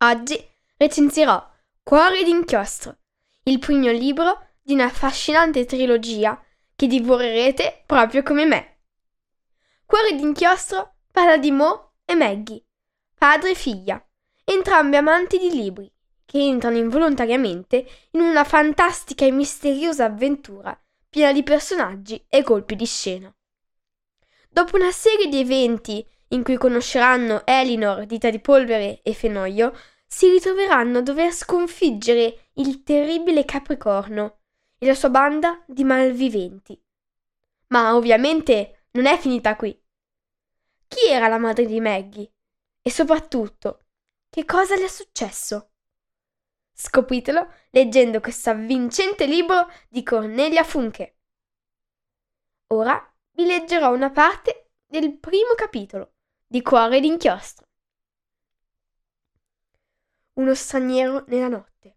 Oggi recensirò Cuore d'inchiostro, il primo libro di una affascinante trilogia che divorerete proprio come me. Cuore d'inchiostro parla di Mo e Maggie, padre e figlia, entrambi amanti di libri, che entrano involontariamente in una fantastica e misteriosa avventura piena di personaggi e colpi di scena. Dopo una serie di eventi in cui conosceranno Elinor, dita di polvere e Fenoglio, si ritroveranno a dover sconfiggere il terribile Capricorno e la sua banda di malviventi. Ma ovviamente non è finita qui. Chi era la madre di Maggie? E soprattutto, che cosa le è successo? Scopritelo leggendo questo avvincente libro di Cornelia Funke. Ora vi leggerò una parte del primo capitolo di Cuore d'inchiostro. Uno straniero nella notte.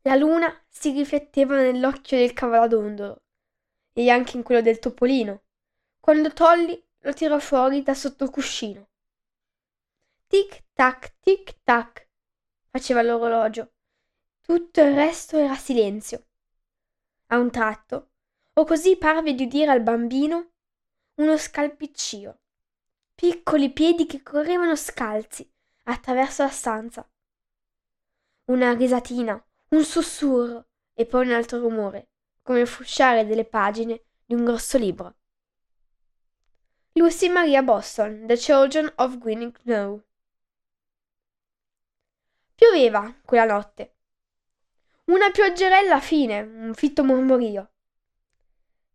La luna si rifletteva nell'occhio del cavaladondolo e anche in quello del topolino, quando Tolly lo tirò fuori da sotto il cuscino. Tic tac, tic tac, faceva l'orologio. Tutto il resto era silenzio. A un tratto, o così parve di udire al bambino, uno scalpiccio, piccoli piedi che correvano scalzi attraverso la stanza. Una risatina, un sussurro e poi un altro rumore, come il frusciare delle pagine di un grosso libro. Lucy Maria Boston, The Children of Green Snow. Pioveva quella notte. Una pioggerella fine, un fitto mormorio.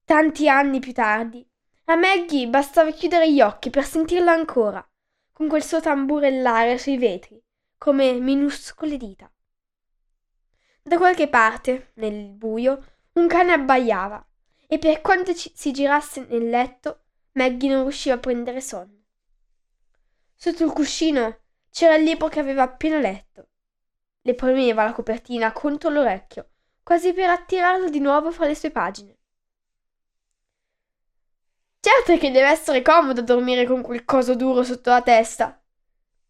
Tanti anni più tardi, a Maggie bastava chiudere gli occhi per sentirla ancora, con quel suo tamburellare sui vetri, come minuscole dita. Da qualche parte, nel buio, un cane abbaiava, e per quanto ci- si girasse nel letto, Maggie non riusciva a prendere sonno. Sotto il cuscino c'era il libro che aveva appena letto. Le premeva la copertina contro l'orecchio, quasi per attirarlo di nuovo fra le sue pagine. Certo che deve essere comodo dormire con quel coso duro sotto la testa,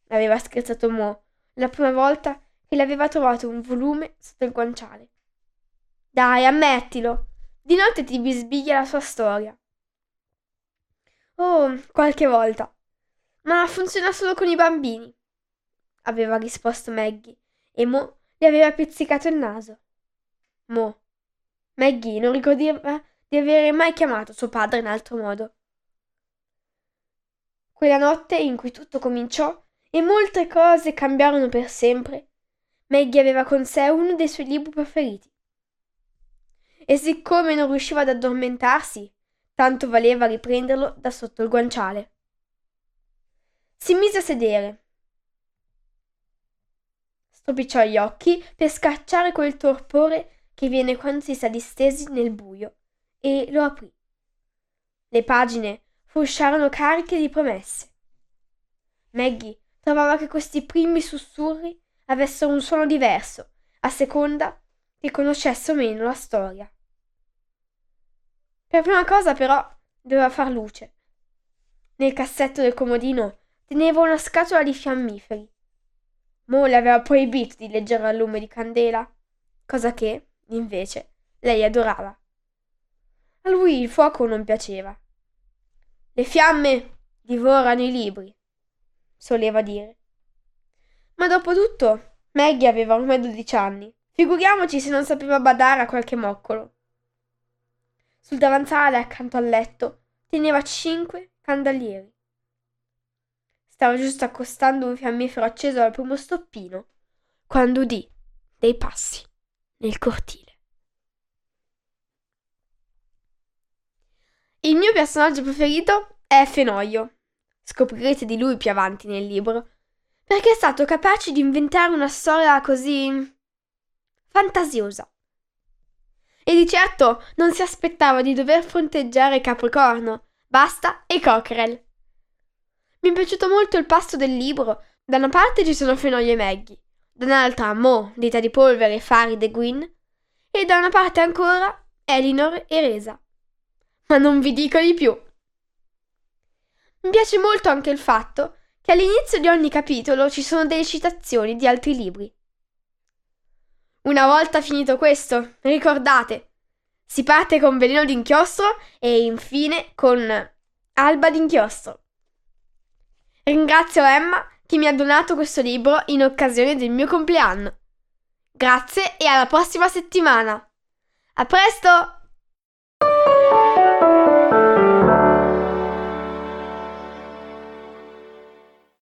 aveva scherzato Mo la prima volta che le aveva trovato un volume sotto il guanciale. Dai, ammettilo, di notte ti bisbiglia la sua storia. Oh, qualche volta. Ma funziona solo con i bambini, aveva risposto Maggie, e Mo le aveva pizzicato il naso. Mo. Maggie non ricordava di avere mai chiamato suo padre in altro modo. Quella notte in cui tutto cominciò e molte cose cambiarono per sempre, Maggie aveva con sé uno dei suoi libri preferiti. E siccome non riusciva ad addormentarsi, tanto valeva riprenderlo da sotto il guanciale. Si mise a sedere. Stropicciò gli occhi per scacciare quel torpore che viene quando si sta distesi nel buio e lo aprì. Le pagine frusciarono cariche di promesse. Maggie trovava che questi primi sussurri avessero un suono diverso, a seconda che conoscesse o meno la storia. Per prima cosa, però, doveva far luce. Nel cassetto del comodino teneva una scatola di fiammiferi. Mo le aveva proibito di leggere al lume di candela, cosa che, invece, lei adorava. A lui il fuoco non piaceva. Le fiamme divorano i libri, soleva dire. dopo tutto, Maggie aveva ormai 12 anni. Figuriamoci se non sapeva badare a qualche moccolo. Sul davanzale accanto al letto teneva cinque candelieri. Stava giusto accostando un fiammifero acceso al primo stoppino quando udì dei passi nel cortile. Il mio personaggio preferito è Fenoglio. Scoprirete di lui più avanti nel libro, perché è stato capace di inventare una storia così fantasiosa. E di certo non si aspettava di dover fronteggiare Capricorno, Basta e Cockerel. Mi è piaciuto molto il pasto del libro. Da una parte ci sono Fenoglio e Maggie, da un'altra Mo, Dita di Polvere, Farid e Gwyn, e da una parte ancora Elinor e Resa. Ma non vi dico di più. Mi piace molto anche il fatto che all'inizio di ogni capitolo ci sono delle citazioni di altri libri. Una volta finito questo, ricordate, si parte con Veleno d'inchiostro e infine con Alba d'inchiostro. Ringrazio Emma che mi ha donato questo libro in occasione del mio compleanno. Grazie e alla prossima settimana. A presto!